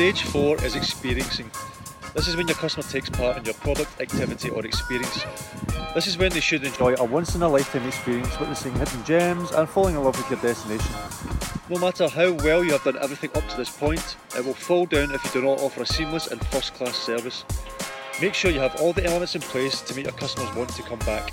Stage 4 is experiencing. This is when your customer takes part in your product, activity or experience. This is when they should enjoy a once in a lifetime experience witnessing hidden gems and falling in love with your destination. No matter how well you have done everything up to this point, it will fall down if you do not offer a seamless and first class service. Make sure you have all the elements in place to make your customers want to come back.